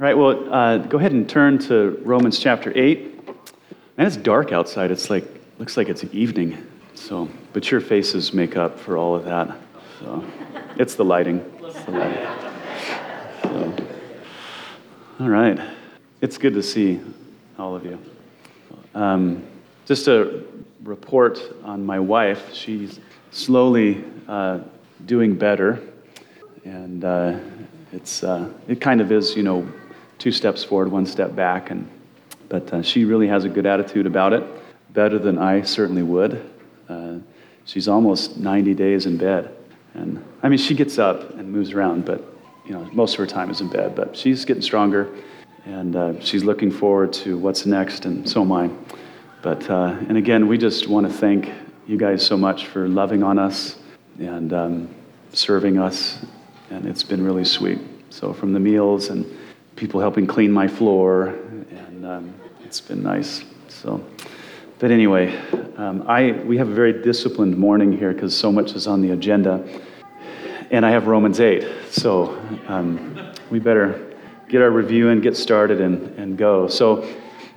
All right, well, uh, go ahead and turn to Romans chapter 8. Man, it's dark outside. It's like, looks like it's evening. So, but your faces make up for all of that. So, it's the lighting. It's the lighting. So, all right. It's good to see all of you. Um, just a report on my wife. She's slowly uh, doing better. And uh, it's, uh, it kind of is, you know, two steps forward, one step back. And, but uh, she really has a good attitude about it, better than I certainly would. Uh, she's almost 90 days in bed. And I mean, she gets up and moves around, but you know, most of her time is in bed. But she's getting stronger, and uh, she's looking forward to what's next, and so am I. But uh, and again, we just want to thank you guys so much for loving on us and um, serving us, and it's been really sweet. So from the meals and people helping clean my floor, and um, it's been nice. So, but anyway, um, I we have a very disciplined morning here because so much is on the agenda, and I have Romans eight. So um, we better get our review and get started and, and go. So,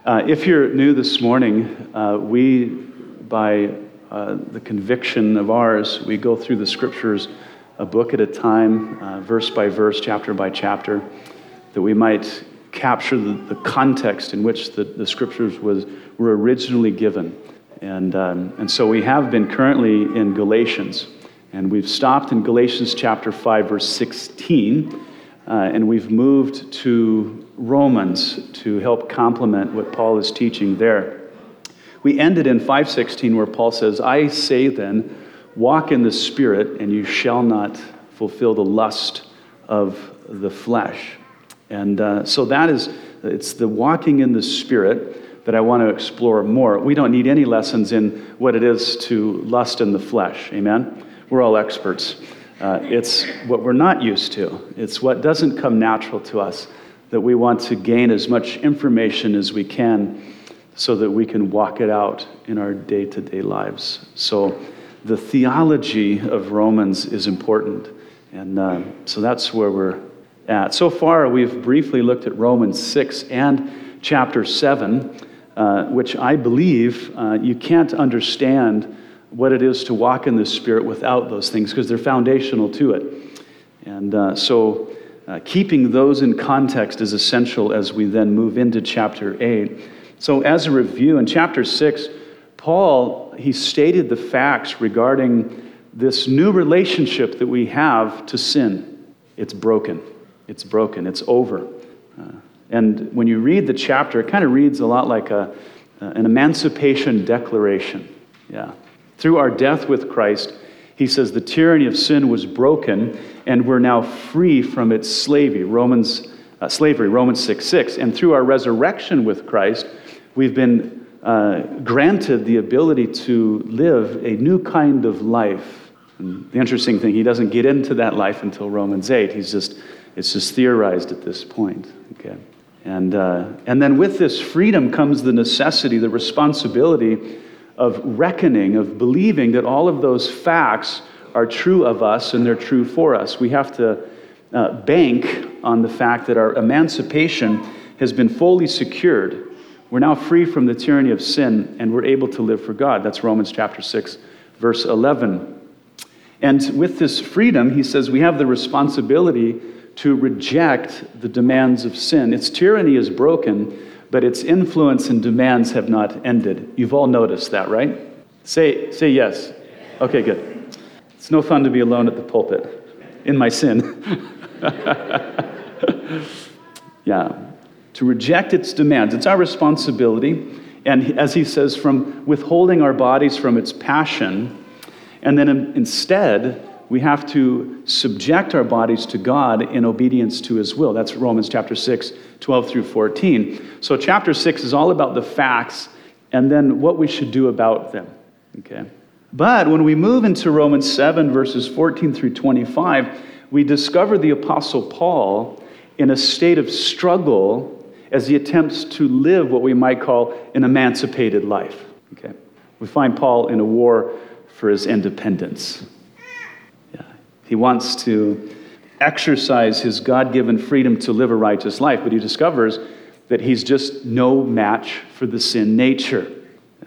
uh, if you're new this morning, uh, we by uh, the conviction of ours, we go through the scriptures a book at a time, uh, verse by verse, chapter by chapter that we might capture the, the context in which the, the scriptures was, were originally given. And, um, and so we have been currently in Galatians, and we've stopped in Galatians chapter 5, verse 16, uh, and we've moved to Romans to help complement what Paul is teaching there. We ended in 516 where Paul says, I say then, walk in the Spirit, and you shall not fulfill the lust of the flesh. And uh, so that is, it's the walking in the Spirit that I want to explore more. We don't need any lessons in what it is to lust in the flesh. Amen? We're all experts. Uh, it's what we're not used to, it's what doesn't come natural to us that we want to gain as much information as we can so that we can walk it out in our day to day lives. So the theology of Romans is important. And uh, so that's where we're at. So far, we've briefly looked at Romans 6 and chapter 7, uh, which I believe uh, you can't understand what it is to walk in the Spirit without those things because they're foundational to it. And uh, so, uh, keeping those in context is essential as we then move into chapter 8. So, as a review, in chapter 6, Paul, he stated the facts regarding this new relationship that we have to sin. It's broken. It's broken, it's over. Uh, and when you read the chapter, it kind of reads a lot like a, uh, an emancipation declaration. Yeah. Through our death with Christ, he says the tyranny of sin was broken and we're now free from its slavery. Romans, uh, slavery, Romans 6 6. And through our resurrection with Christ, we've been uh, granted the ability to live a new kind of life. And the interesting thing, he doesn't get into that life until Romans 8. He's just it's just theorized at this point. Okay. And, uh, and then with this freedom comes the necessity, the responsibility of reckoning, of believing that all of those facts are true of us and they're true for us. We have to uh, bank on the fact that our emancipation has been fully secured. We're now free from the tyranny of sin and we're able to live for God. That's Romans chapter 6, verse 11. And with this freedom, he says we have the responsibility to reject the demands of sin. Its tyranny is broken, but its influence and demands have not ended. You've all noticed that, right? Say, say yes. Okay, good. It's no fun to be alone at the pulpit in my sin. yeah. To reject its demands. It's our responsibility. And as he says, from withholding our bodies from its passion, and then instead, we have to subject our bodies to God in obedience to his will. That's Romans chapter 6, 12 through 14. So, chapter 6 is all about the facts and then what we should do about them. Okay? But when we move into Romans 7, verses 14 through 25, we discover the Apostle Paul in a state of struggle as he attempts to live what we might call an emancipated life. Okay? We find Paul in a war for his independence. He wants to exercise his God given freedom to live a righteous life, but he discovers that he's just no match for the sin nature.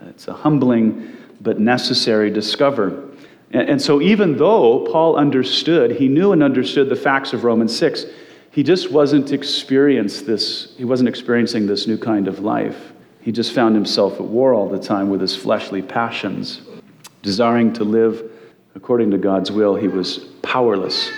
It's a humbling but necessary discover. And, so, even though Paul understood, he knew and understood the facts of Romans 6, he just wasn't experienced this, he wasn't experiencing this new kind of life. He just found himself at war all the time with his fleshly passions. Desiring to live according to God's will, he was powerless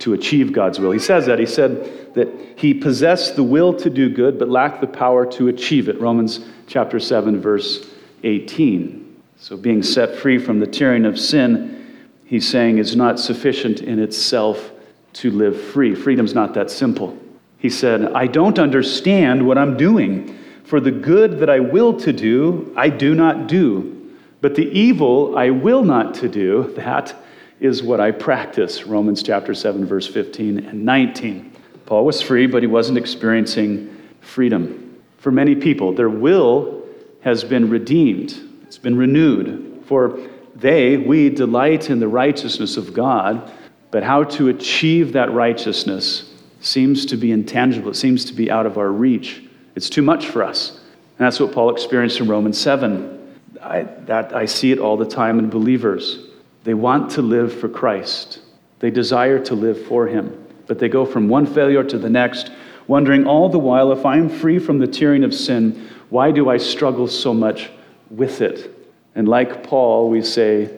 to achieve God's will. He says that. He said that he possessed the will to do good, but lacked the power to achieve it. Romans chapter 7, verse 18. So, being set free from the tyranny of sin, he's saying, is not sufficient in itself to live free. Freedom's not that simple. He said, I don't understand what I'm doing. For the good that I will to do, I do not do. But the evil I will not to do, that is what I practice. Romans chapter 7, verse 15 and 19. Paul was free, but he wasn't experiencing freedom. For many people, their will has been redeemed, it's been renewed. For they, we delight in the righteousness of God, but how to achieve that righteousness seems to be intangible, it seems to be out of our reach. It's too much for us. And that's what Paul experienced in Romans 7. I, that, I see it all the time in believers. They want to live for Christ, they desire to live for Him, but they go from one failure to the next, wondering all the while if I'm free from the tyranny of sin, why do I struggle so much with it? And like Paul, we say,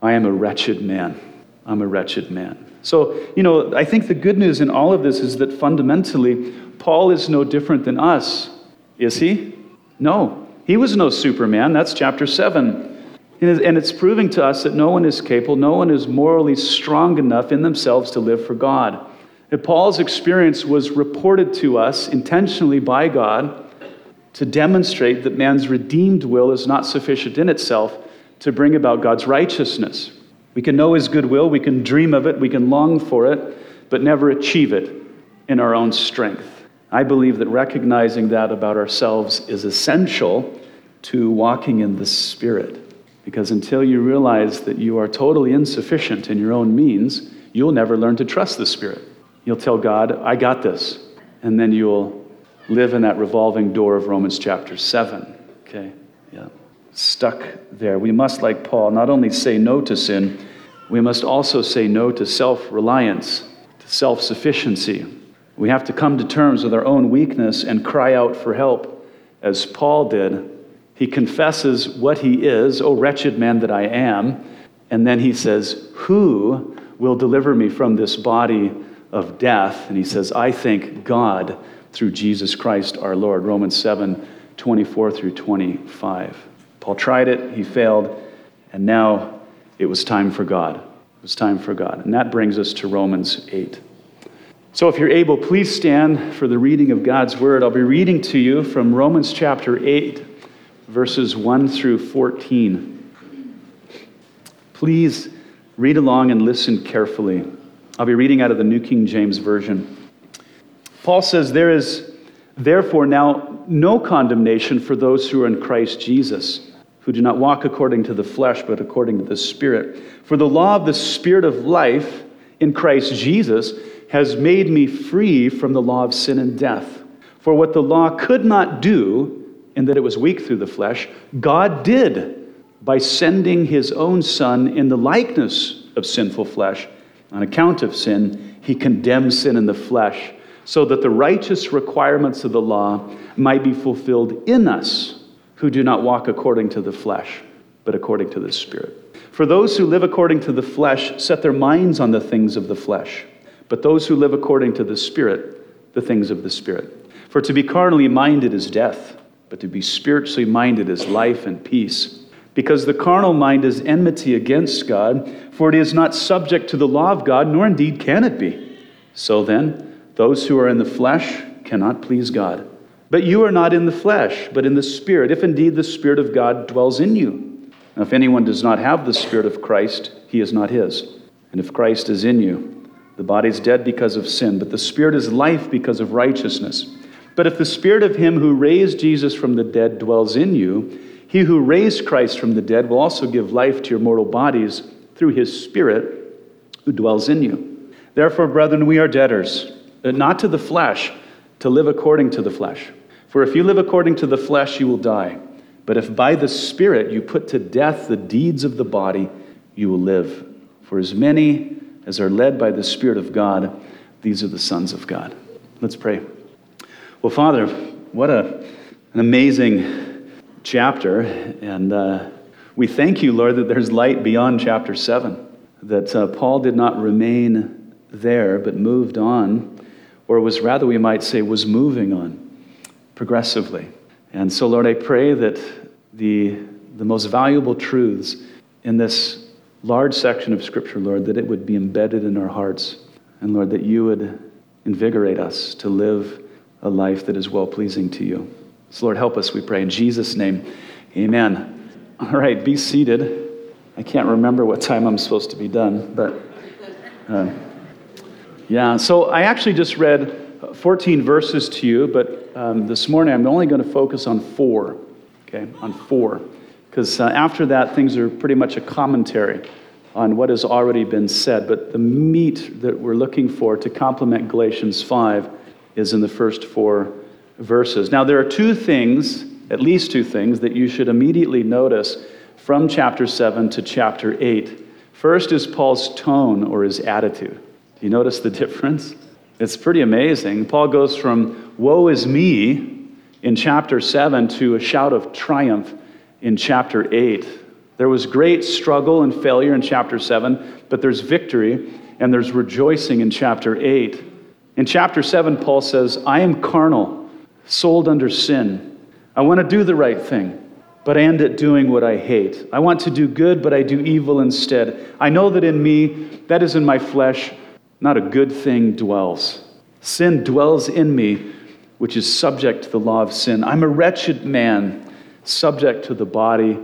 I am a wretched man. I'm a wretched man. So, you know, I think the good news in all of this is that fundamentally, Paul is no different than us. Is he? No. He was no Superman. That's chapter 7. And it's proving to us that no one is capable, no one is morally strong enough in themselves to live for God. And Paul's experience was reported to us intentionally by God to demonstrate that man's redeemed will is not sufficient in itself to bring about God's righteousness. We can know his good will, we can dream of it, we can long for it, but never achieve it in our own strength. I believe that recognizing that about ourselves is essential to walking in the Spirit. Because until you realize that you are totally insufficient in your own means, you'll never learn to trust the Spirit. You'll tell God, I got this. And then you'll live in that revolving door of Romans chapter 7. Okay? Yeah. Stuck there. We must, like Paul, not only say no to sin, we must also say no to self reliance, to self sufficiency. We have to come to terms with our own weakness and cry out for help, as Paul did he confesses what he is, O wretched man that I am. And then he says, Who will deliver me from this body of death? And he says, I thank God through Jesus Christ our Lord. Romans 7 24 through 25. Paul tried it, he failed, and now it was time for God. It was time for God. And that brings us to Romans 8. So, if you're able, please stand for the reading of God's word. I'll be reading to you from Romans chapter 8, verses 1 through 14. Please read along and listen carefully. I'll be reading out of the New King James Version. Paul says, There is therefore now no condemnation for those who are in Christ Jesus, who do not walk according to the flesh, but according to the Spirit. For the law of the Spirit of life in Christ Jesus has made me free from the law of sin and death. For what the law could not do, in that it was weak through the flesh, God did by sending his own Son in the likeness of sinful flesh. On account of sin, he condemned sin in the flesh, so that the righteous requirements of the law might be fulfilled in us who do not walk according to the flesh, but according to the Spirit. For those who live according to the flesh set their minds on the things of the flesh, but those who live according to the Spirit, the things of the Spirit. For to be carnally minded is death but to be spiritually minded is life and peace. Because the carnal mind is enmity against God, for it is not subject to the law of God, nor indeed can it be. So then, those who are in the flesh cannot please God. But you are not in the flesh, but in the Spirit, if indeed the Spirit of God dwells in you. Now, if anyone does not have the Spirit of Christ, he is not his. And if Christ is in you, the body is dead because of sin, but the Spirit is life because of righteousness. But if the spirit of him who raised Jesus from the dead dwells in you, he who raised Christ from the dead will also give life to your mortal bodies through his spirit who dwells in you. Therefore, brethren, we are debtors, uh, not to the flesh, to live according to the flesh. For if you live according to the flesh, you will die. But if by the Spirit you put to death the deeds of the body, you will live. For as many as are led by the Spirit of God, these are the sons of God. Let's pray. Well, Father, what a, an amazing chapter. And uh, we thank you, Lord, that there's light beyond chapter 7, that uh, Paul did not remain there, but moved on, or was rather, we might say, was moving on progressively. And so, Lord, I pray that the, the most valuable truths in this large section of Scripture, Lord, that it would be embedded in our hearts. And, Lord, that you would invigorate us to live a life that is well pleasing to you. So, Lord, help us, we pray. In Jesus' name, amen. All right, be seated. I can't remember what time I'm supposed to be done, but uh, yeah, so I actually just read 14 verses to you, but um, this morning I'm only going to focus on four, okay, on four. Because uh, after that, things are pretty much a commentary on what has already been said. But the meat that we're looking for to complement Galatians 5 is in the first four verses. Now, there are two things, at least two things, that you should immediately notice from chapter 7 to chapter 8. First is Paul's tone or his attitude. Do you notice the difference? It's pretty amazing. Paul goes from woe is me in chapter 7 to a shout of triumph in chapter 8. There was great struggle and failure in chapter 7, but there's victory and there's rejoicing in chapter 8. In chapter 7, Paul says, I am carnal, sold under sin. I want to do the right thing, but I end up doing what I hate. I want to do good, but I do evil instead. I know that in me, that is in my flesh, not a good thing dwells. Sin dwells in me, which is subject to the law of sin. I'm a wretched man, subject to the body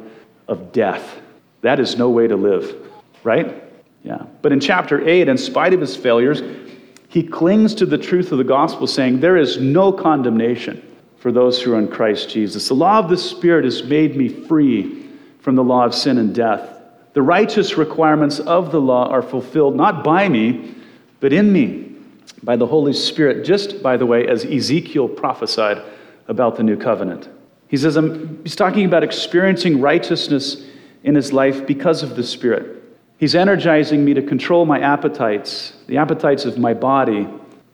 of death. That is no way to live, right? Yeah. But in chapter 8, in spite of his failures, he clings to the truth of the gospel, saying, There is no condemnation for those who are in Christ Jesus. The law of the Spirit has made me free from the law of sin and death. The righteous requirements of the law are fulfilled not by me, but in me by the Holy Spirit, just by the way, as Ezekiel prophesied about the new covenant. He says, he's talking about experiencing righteousness in his life because of the Spirit. He's energizing me to control my appetites, the appetites of my body.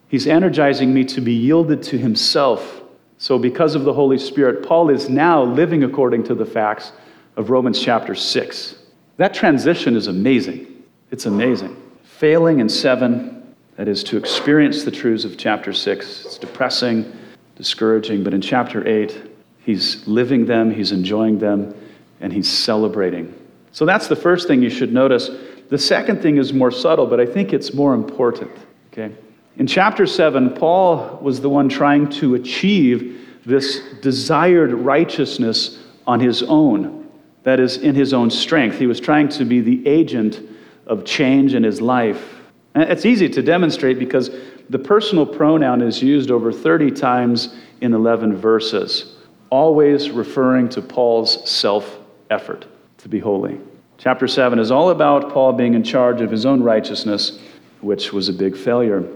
He's energizing me to be yielded to himself. So, because of the Holy Spirit, Paul is now living according to the facts of Romans chapter 6. That transition is amazing. It's amazing. Failing in 7, that is to experience the truths of chapter 6. It's depressing, discouraging, but in chapter 8, he's living them, he's enjoying them, and he's celebrating so that's the first thing you should notice. The second thing is more subtle, but I think it's more important. Okay? In chapter 7, Paul was the one trying to achieve this desired righteousness on his own. That is, in his own strength. He was trying to be the agent of change in his life. And it's easy to demonstrate because the personal pronoun is used over 30 times in 11 verses, always referring to Paul's self effort to be holy. Chapter 7 is all about Paul being in charge of his own righteousness, which was a big failure.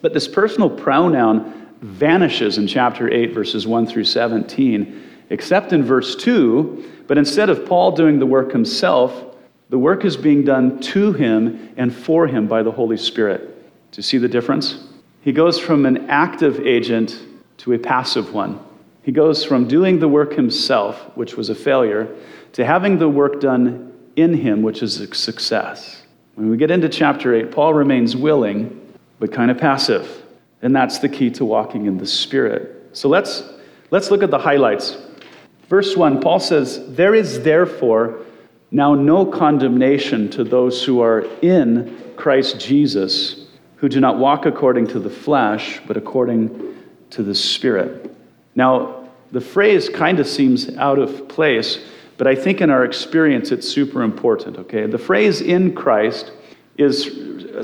But this personal pronoun vanishes in chapter 8, verses 1 through 17, except in verse 2. But instead of Paul doing the work himself, the work is being done to him and for him by the Holy Spirit. Do you see the difference? He goes from an active agent to a passive one. He goes from doing the work himself, which was a failure, to having the work done in him, which is a success. When we get into chapter 8, Paul remains willing, but kind of passive. And that's the key to walking in the Spirit. So let's, let's look at the highlights. Verse 1, Paul says, There is therefore now no condemnation to those who are in Christ Jesus, who do not walk according to the flesh, but according to the Spirit. Now, the phrase kind of seems out of place but I think in our experience, it's super important, okay? The phrase in Christ is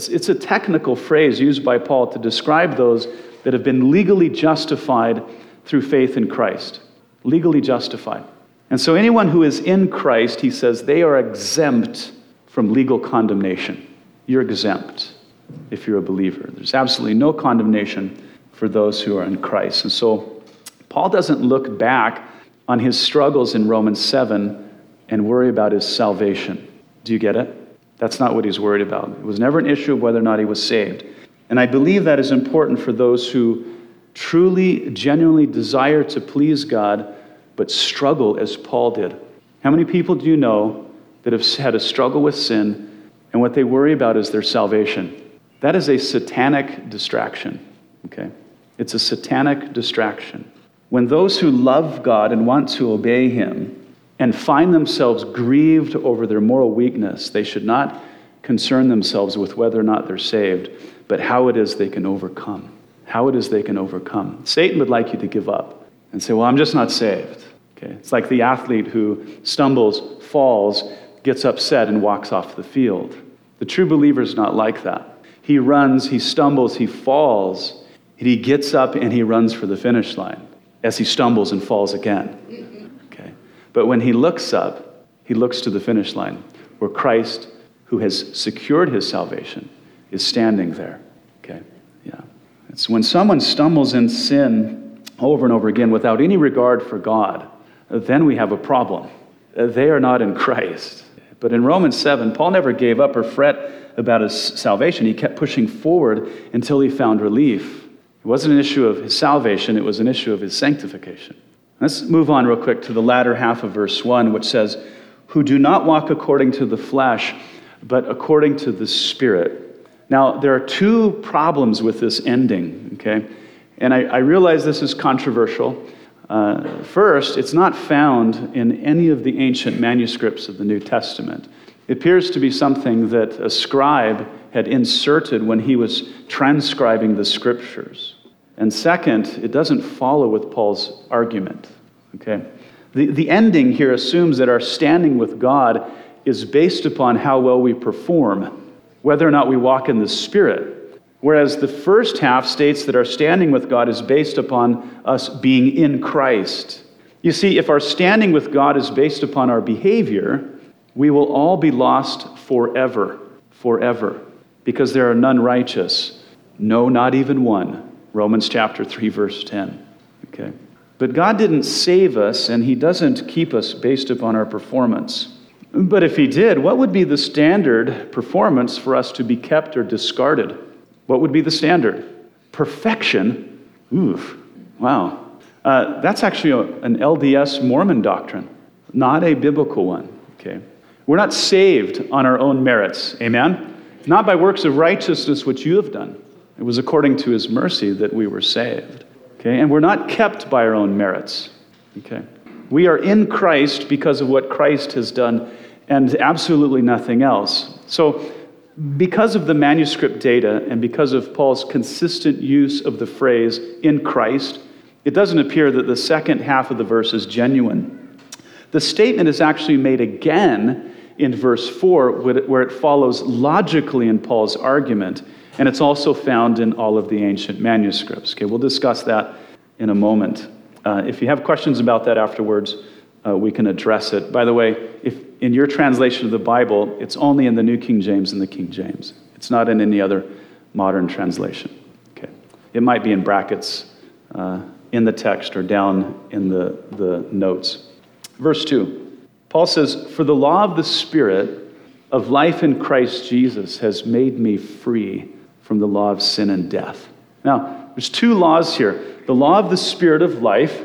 it's a technical phrase used by Paul to describe those that have been legally justified through faith in Christ. Legally justified. And so anyone who is in Christ, he says, they are exempt from legal condemnation. You're exempt. if you're a believer. There's absolutely no condemnation for those who are in Christ. And so Paul doesn't look back on his struggles in Romans 7 and worry about his salvation. Do you get it? That's not what he's worried about. It was never an issue of whether or not he was saved. And I believe that is important for those who truly, genuinely desire to please God, but struggle as Paul did. How many people do you know that have had a struggle with sin, and what they worry about is their salvation? That is a satanic distraction, okay? It's a satanic distraction. When those who love God and want to obey Him and find themselves grieved over their moral weakness, they should not concern themselves with whether or not they're saved, but how it is they can overcome. How it is they can overcome. Satan would like you to give up and say, Well, I'm just not saved. Okay? It's like the athlete who stumbles, falls, gets upset, and walks off the field. The true believer is not like that. He runs, he stumbles, he falls, and he gets up and he runs for the finish line as he stumbles and falls again. Okay? But when he looks up, he looks to the finish line where Christ, who has secured his salvation, is standing there. Okay? Yeah. It's when someone stumbles in sin over and over again without any regard for God, then we have a problem. They are not in Christ. But in Romans 7, Paul never gave up or fret about his salvation. He kept pushing forward until he found relief. It wasn't an issue of his salvation, it was an issue of his sanctification. Let's move on real quick to the latter half of verse 1, which says, Who do not walk according to the flesh, but according to the Spirit. Now, there are two problems with this ending, okay? And I, I realize this is controversial. Uh, first, it's not found in any of the ancient manuscripts of the New Testament. It appears to be something that a scribe had inserted when he was transcribing the scriptures. And second, it doesn't follow with Paul's argument. Okay? The, the ending here assumes that our standing with God is based upon how well we perform, whether or not we walk in the Spirit. Whereas the first half states that our standing with God is based upon us being in Christ. You see, if our standing with God is based upon our behavior, we will all be lost forever, forever, because there are none righteous. No, not even one. Romans chapter 3, verse 10. Okay? But God didn't save us, and He doesn't keep us based upon our performance. But if He did, what would be the standard performance for us to be kept or discarded? What would be the standard? Perfection? Oof, wow. Uh, that's actually a, an LDS Mormon doctrine, not a biblical one. Okay? We're not saved on our own merits. Amen? Not by works of righteousness which you have done. It was according to his mercy that we were saved. Okay? And we're not kept by our own merits. Okay? We are in Christ because of what Christ has done and absolutely nothing else. So, because of the manuscript data and because of Paul's consistent use of the phrase in Christ, it doesn't appear that the second half of the verse is genuine. The statement is actually made again in verse 4, where it follows logically in Paul's argument, and it's also found in all of the ancient manuscripts. Okay, we'll discuss that in a moment. Uh, if you have questions about that afterwards, uh, we can address it. By the way, if in your translation of the Bible, it's only in the New King James and the King James. It's not in any other modern translation. Okay, it might be in brackets uh, in the text or down in the, the notes. Verse 2. Paul says, For the law of the Spirit of life in Christ Jesus has made me free from the law of sin and death. Now, there's two laws here the law of the Spirit of life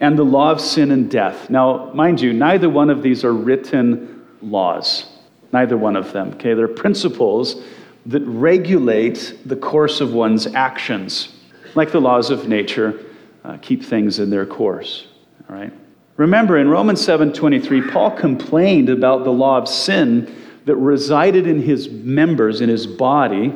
and the law of sin and death. Now, mind you, neither one of these are written laws. Neither one of them. Okay, they're principles that regulate the course of one's actions, like the laws of nature uh, keep things in their course. All right? Remember, in Romans 7:23, Paul complained about the law of sin that resided in his members, in his body,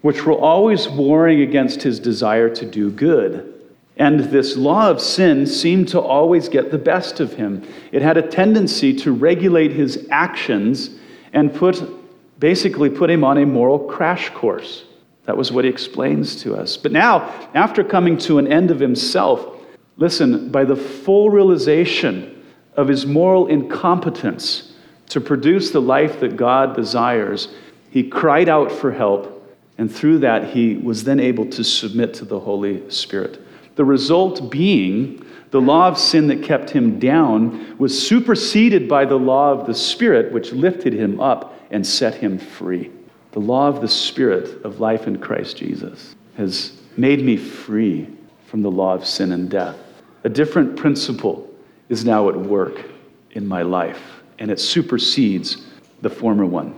which were always warring against his desire to do good. And this law of sin seemed to always get the best of him. It had a tendency to regulate his actions and put, basically put him on a moral crash course. That was what he explains to us. But now, after coming to an end of himself, Listen, by the full realization of his moral incompetence to produce the life that God desires, he cried out for help And through that, he was then able to submit to the Holy Spirit. The result being the law of sin that kept him down was superseded by the law of the Spirit, which lifted him up and set him free. The law of the Spirit of life in Christ Jesus has made me free from the law of sin and death. A different principle is now at work in my life, and it supersedes the former one.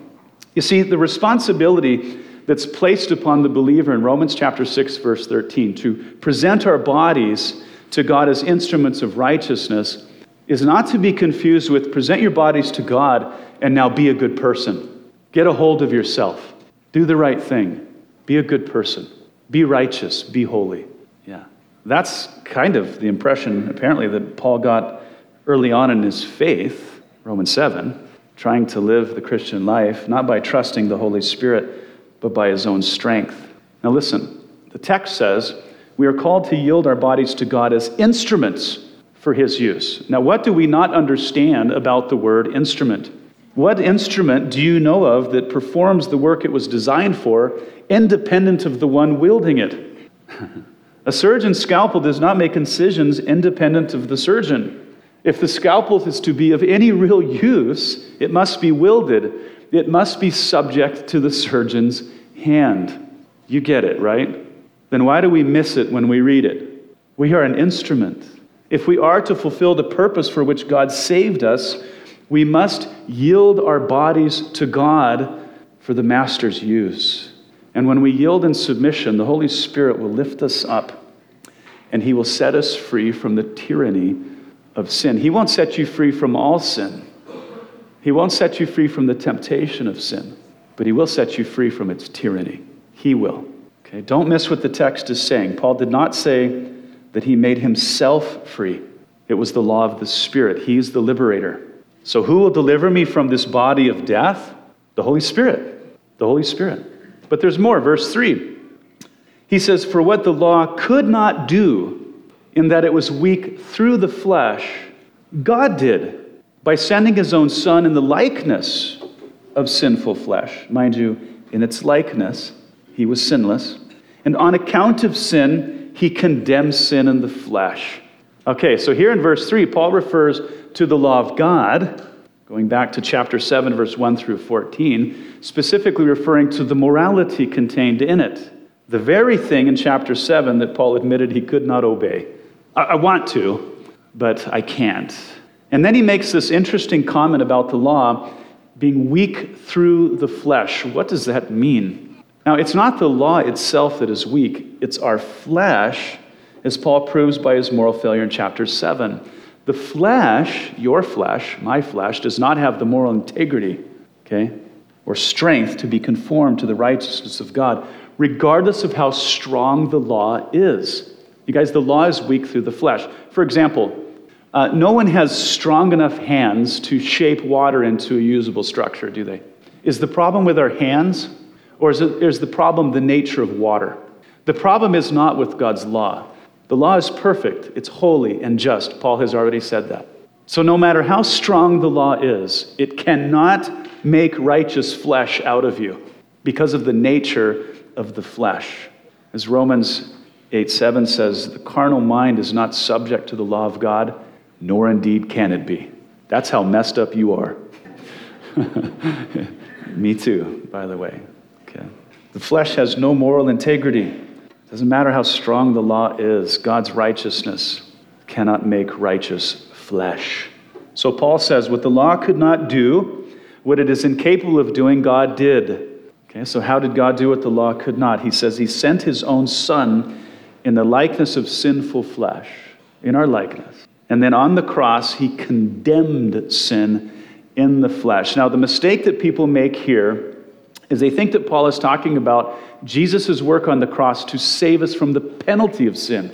You see, the responsibility that's placed upon the believer in Romans chapter 6, verse 13, to present our bodies to God as instruments of righteousness is not to be confused with present your bodies to God and now be a good person. Get a hold of yourself. Do the right thing. Be a good person. Be righteous. Be holy. Yeah. That's kind of the impression, apparently, that Paul got early on in his faith, Romans 7, trying to live the Christian life, not by trusting the Holy Spirit but by his own strength. Now, listen, the text says we are called to yield our bodies to God as instruments for his use. Now, what do we not understand about the word instrument? What instrument do you know of that performs the work it was designed for, independent of the one wielding it? A surgeon's scalpel does not make incisions independent of the surgeon. If the scalpel is to be of any real use, it must be wielded it must be subject to the surgeon's hand. You get it, right? Then why do we miss it when we read it? We are an instrument. If we are to fulfill the purpose for which God saved us, we must yield our bodies to God for the Master's use. And when we yield in submission, the Holy Spirit will lift us up and He will set us free from the tyranny of sin. He won't set you free from all sin. He won't set you free from the temptation of sin, but he will set you free from its tyranny. He will. Okay, don't miss what the text is saying. Paul did not say that he made himself free. It was the law of the Spirit. He's the liberator. So who will deliver me from this body of death? The Holy Spirit. The Holy Spirit. But there's more. Verse 3. He says, For what the law could not do, in that it was weak through the flesh, God did by sending his own son in the likeness of sinful flesh. Mind you, in its likeness, he was sinless. And on account of sin, he condemns sin in the flesh. Okay, so here in verse 3, Paul refers to the law of God, going back to chapter 7, verse 1 through 14, specifically referring to the morality contained in it. The very thing in chapter 7 that Paul admitted he could not obey. I, I want to, but I can't. And then he makes this interesting comment about the law being weak through the flesh. What does that mean? Now, it's not the law itself that is weak, it's our flesh, as Paul proves by his moral failure in chapter 7. The flesh, your flesh, my flesh, does not have the moral integrity, okay, or strength to be conformed to the righteousness of God, regardless of how strong the law is. You guys, the law is weak through the flesh. For example, uh, no one has strong enough hands to shape water into a usable structure, do they? Is the problem with our hands, or is, it, is the problem the nature of water? The problem is not with God's law. The law is perfect, it's holy and just. Paul has already said that. So, no matter how strong the law is, it cannot make righteous flesh out of you because of the nature of the flesh. As Romans 8 7 says, the carnal mind is not subject to the law of God nor indeed can it be. That's how messed up you are. Me too, by the way. Okay. The flesh has no moral integrity. Doesn't matter how strong the law is, God's righteousness cannot make righteous flesh. So Paul says, what the law could not do, what it is incapable of doing, God did. Okay, so how did God do what the law could not? He says he sent his own son in the likeness of sinful flesh, in our likeness. And then on the cross, he condemned sin in the flesh. Now, the mistake that people make here is they think that Paul is talking about Jesus' work on the cross to save us from the penalty of sin.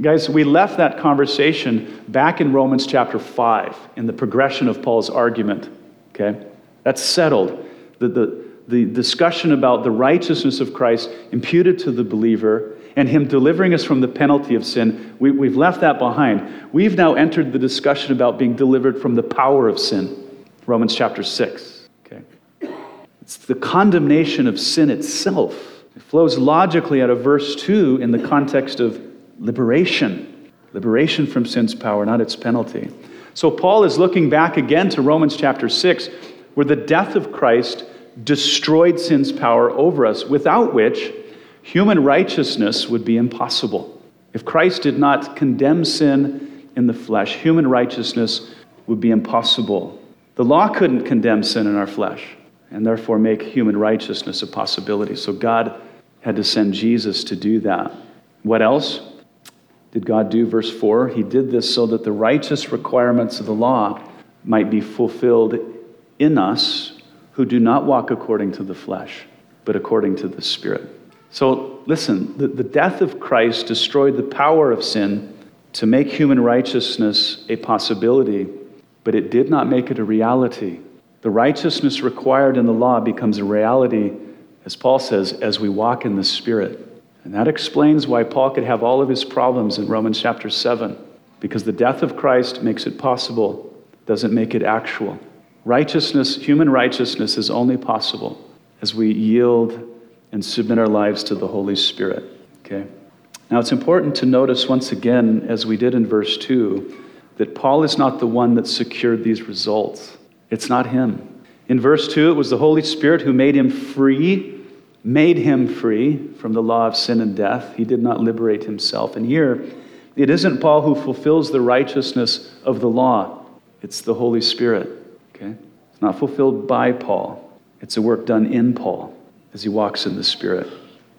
Guys, we left that conversation back in Romans chapter 5 in the progression of Paul's argument. Okay? That's settled. The, the, the discussion about the righteousness of Christ imputed to the believer and Him delivering us from the penalty of sin, we, we've left that behind. We've now entered the discussion about being delivered from the power of sin. Romans chapter 6. Okay? It's the condemnation of sin itself It flows logically out of verse 2 in the context of liberation liberation from sin's power, not its penalty. So Paul is looking back again to Romans chapter 6, where the death of Christ destroyed sin's power over us, without which human righteousness would be impossible. If Christ did not condemn sin in the flesh, human righteousness would be impossible. The law couldn't condemn sin in our flesh and therefore make human righteousness a possibility. So God had to send Jesus to do that. What else did God do? Verse 4 He did this so that the righteous requirements of the law might be fulfilled in us who do not walk according to the flesh, but according to the Spirit. So listen, the, the death of Christ destroyed the power of sin to make human righteousness a possibility, but it did not make it a reality. The righteousness required in the law becomes a reality, as Paul says, as we walk in the Spirit. And that explains why Paul could have all of his problems in Romans chapter 7, because the death of Christ makes it possible, doesn't make it actual. Righteousness, human righteousness, is only possible as we yield and submit our lives to the Holy Spirit. Okay? Now, it's important to notice once again, as we did in verse 2, that Paul is not the one that secured these results. It's not him. In verse 2, it was the Holy Spirit who made him free, made him free from the law of sin and death. He did not liberate himself. And here, it isn't Paul who fulfills the righteousness of the law, it's the Holy Spirit. Okay? It's not fulfilled by Paul, it's a work done in Paul as he walks in the Spirit.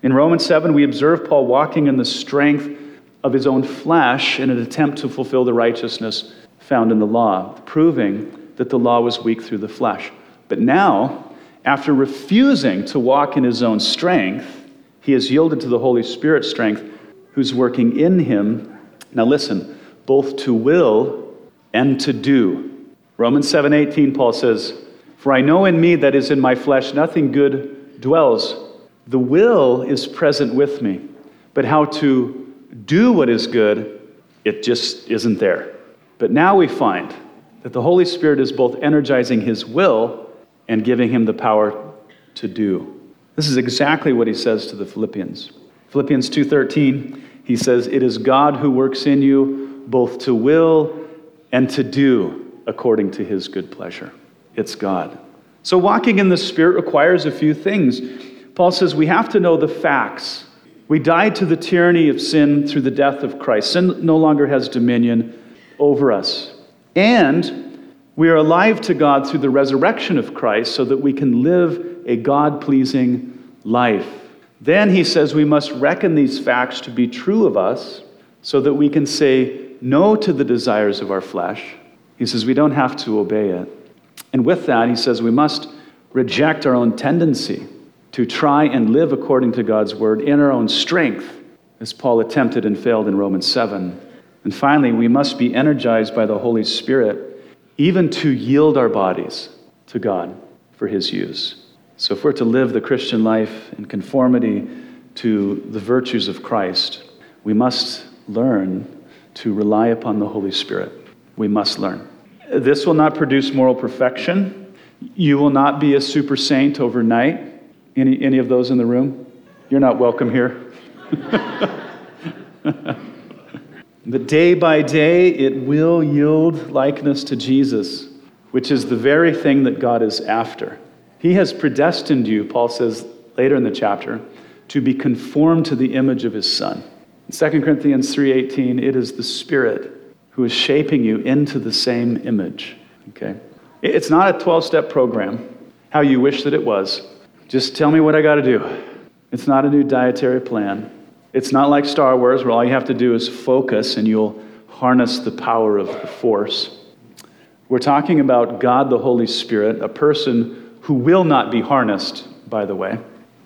In Romans 7, we observe Paul walking in the strength of his own flesh in an attempt to fulfill the righteousness found in the law, proving that the law was weak through the flesh. But now, after refusing to walk in his own strength, he has yielded to the Holy Spirit's strength, who's working in him. Now listen, both to will and to do. Romans 7:18 Paul says, "For I know in me that is in my flesh nothing good dwells. The will is present with me, but how to do what is good, it just isn't there." But now we find that the Holy Spirit is both energizing his will and giving him the power to do. This is exactly what he says to the Philippians. Philippians 2:13, he says, "It is God who works in you both to will and to do according to his good pleasure." It's God. So walking in the Spirit requires a few things. Paul says we have to know the facts. We died to the tyranny of sin through the death of Christ. Sin no longer has dominion over us. And we are alive to God through the resurrection of Christ so that we can live a God pleasing life. Then he says we must reckon these facts to be true of us so that we can say no to the desires of our flesh. He says we don't have to obey it. And with that, he says we must reject our own tendency to try and live according to God's word in our own strength, as Paul attempted and failed in Romans 7. And finally, we must be energized by the Holy Spirit, even to yield our bodies to God for His use. So, if we're to live the Christian life in conformity to the virtues of Christ, we must learn to rely upon the Holy Spirit. We must learn. This will not produce moral perfection. You will not be a super saint overnight. Any, any of those in the room? You're not welcome here. But day by day, it will yield likeness to Jesus, which is the very thing that God is after. He has predestined you, Paul says later in the chapter, to be conformed to the image of his Son. In 2 Corinthians 3:18, it is the Spirit who is shaping you into the same image. Okay? It's not a 12-step program, how you wish that it was. Just tell me what I got to do. It's not a new dietary plan. It's not like Star Wars, where all you have to do is focus and you'll harness the power of the Force. We're talking about God the Holy Spirit, a person who will not be harnessed, by the way.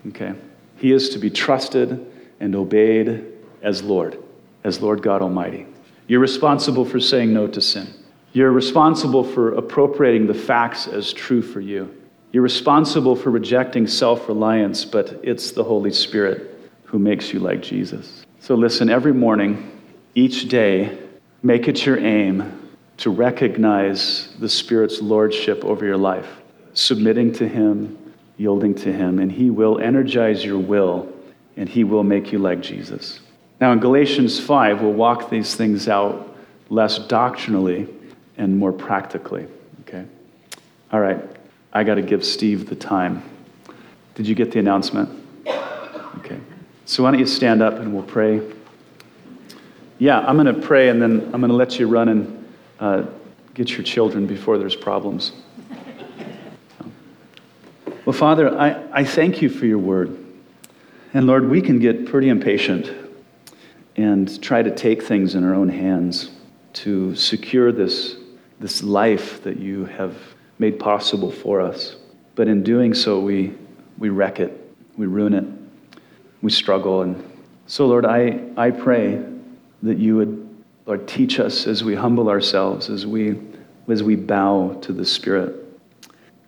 Okay? He is to be trusted and obeyed as Lord, as Lord God Almighty. You're responsible for saying no to sin. You're responsible for appropriating the facts as true for you. You're responsible for rejecting self reliance, but it's the Holy Spirit who makes you like Jesus. So listen, every morning, each day, make it your aim to recognize the Spirit's lordship over your life, submitting to Him, yielding to Him, and He will energize your will and He will make you like Jesus. Now, in Galatians 5, we'll walk these things out less doctrinally and more practically. Okay? All right, I got to give Steve the time. Did you get the announcement? Okay. So, why don't you stand up and we'll pray? Yeah, I'm going to pray and then I'm going to let you run and uh, get your children before there's problems. Well, Father, I, I thank you for your word. And Lord, we can get pretty impatient and try to take things in our own hands to secure this, this life that you have made possible for us. But in doing so, we, we wreck it, we ruin it, we struggle. And so, Lord, I, I pray that you would, Lord, teach us as we humble ourselves, as we, as we bow to the Spirit,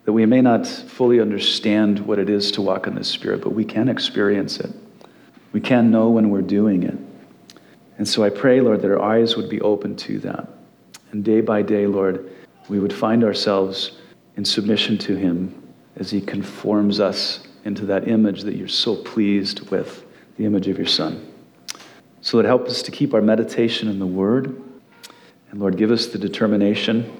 that we may not fully understand what it is to walk in the Spirit, but we can experience it. We can know when we're doing it. And so I pray, Lord, that our eyes would be open to that. And day by day, Lord, we would find ourselves in submission to Him as He conforms us into that image that you're so pleased with, the image of your Son. So, Lord, help us to keep our meditation in the Word. And Lord, give us the determination.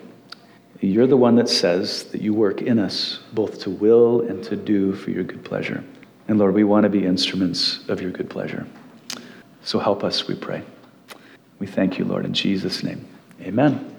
You're the one that says that you work in us both to will and to do for your good pleasure. And Lord, we want to be instruments of your good pleasure. So help us, we pray. We thank you, Lord, in Jesus' name. Amen.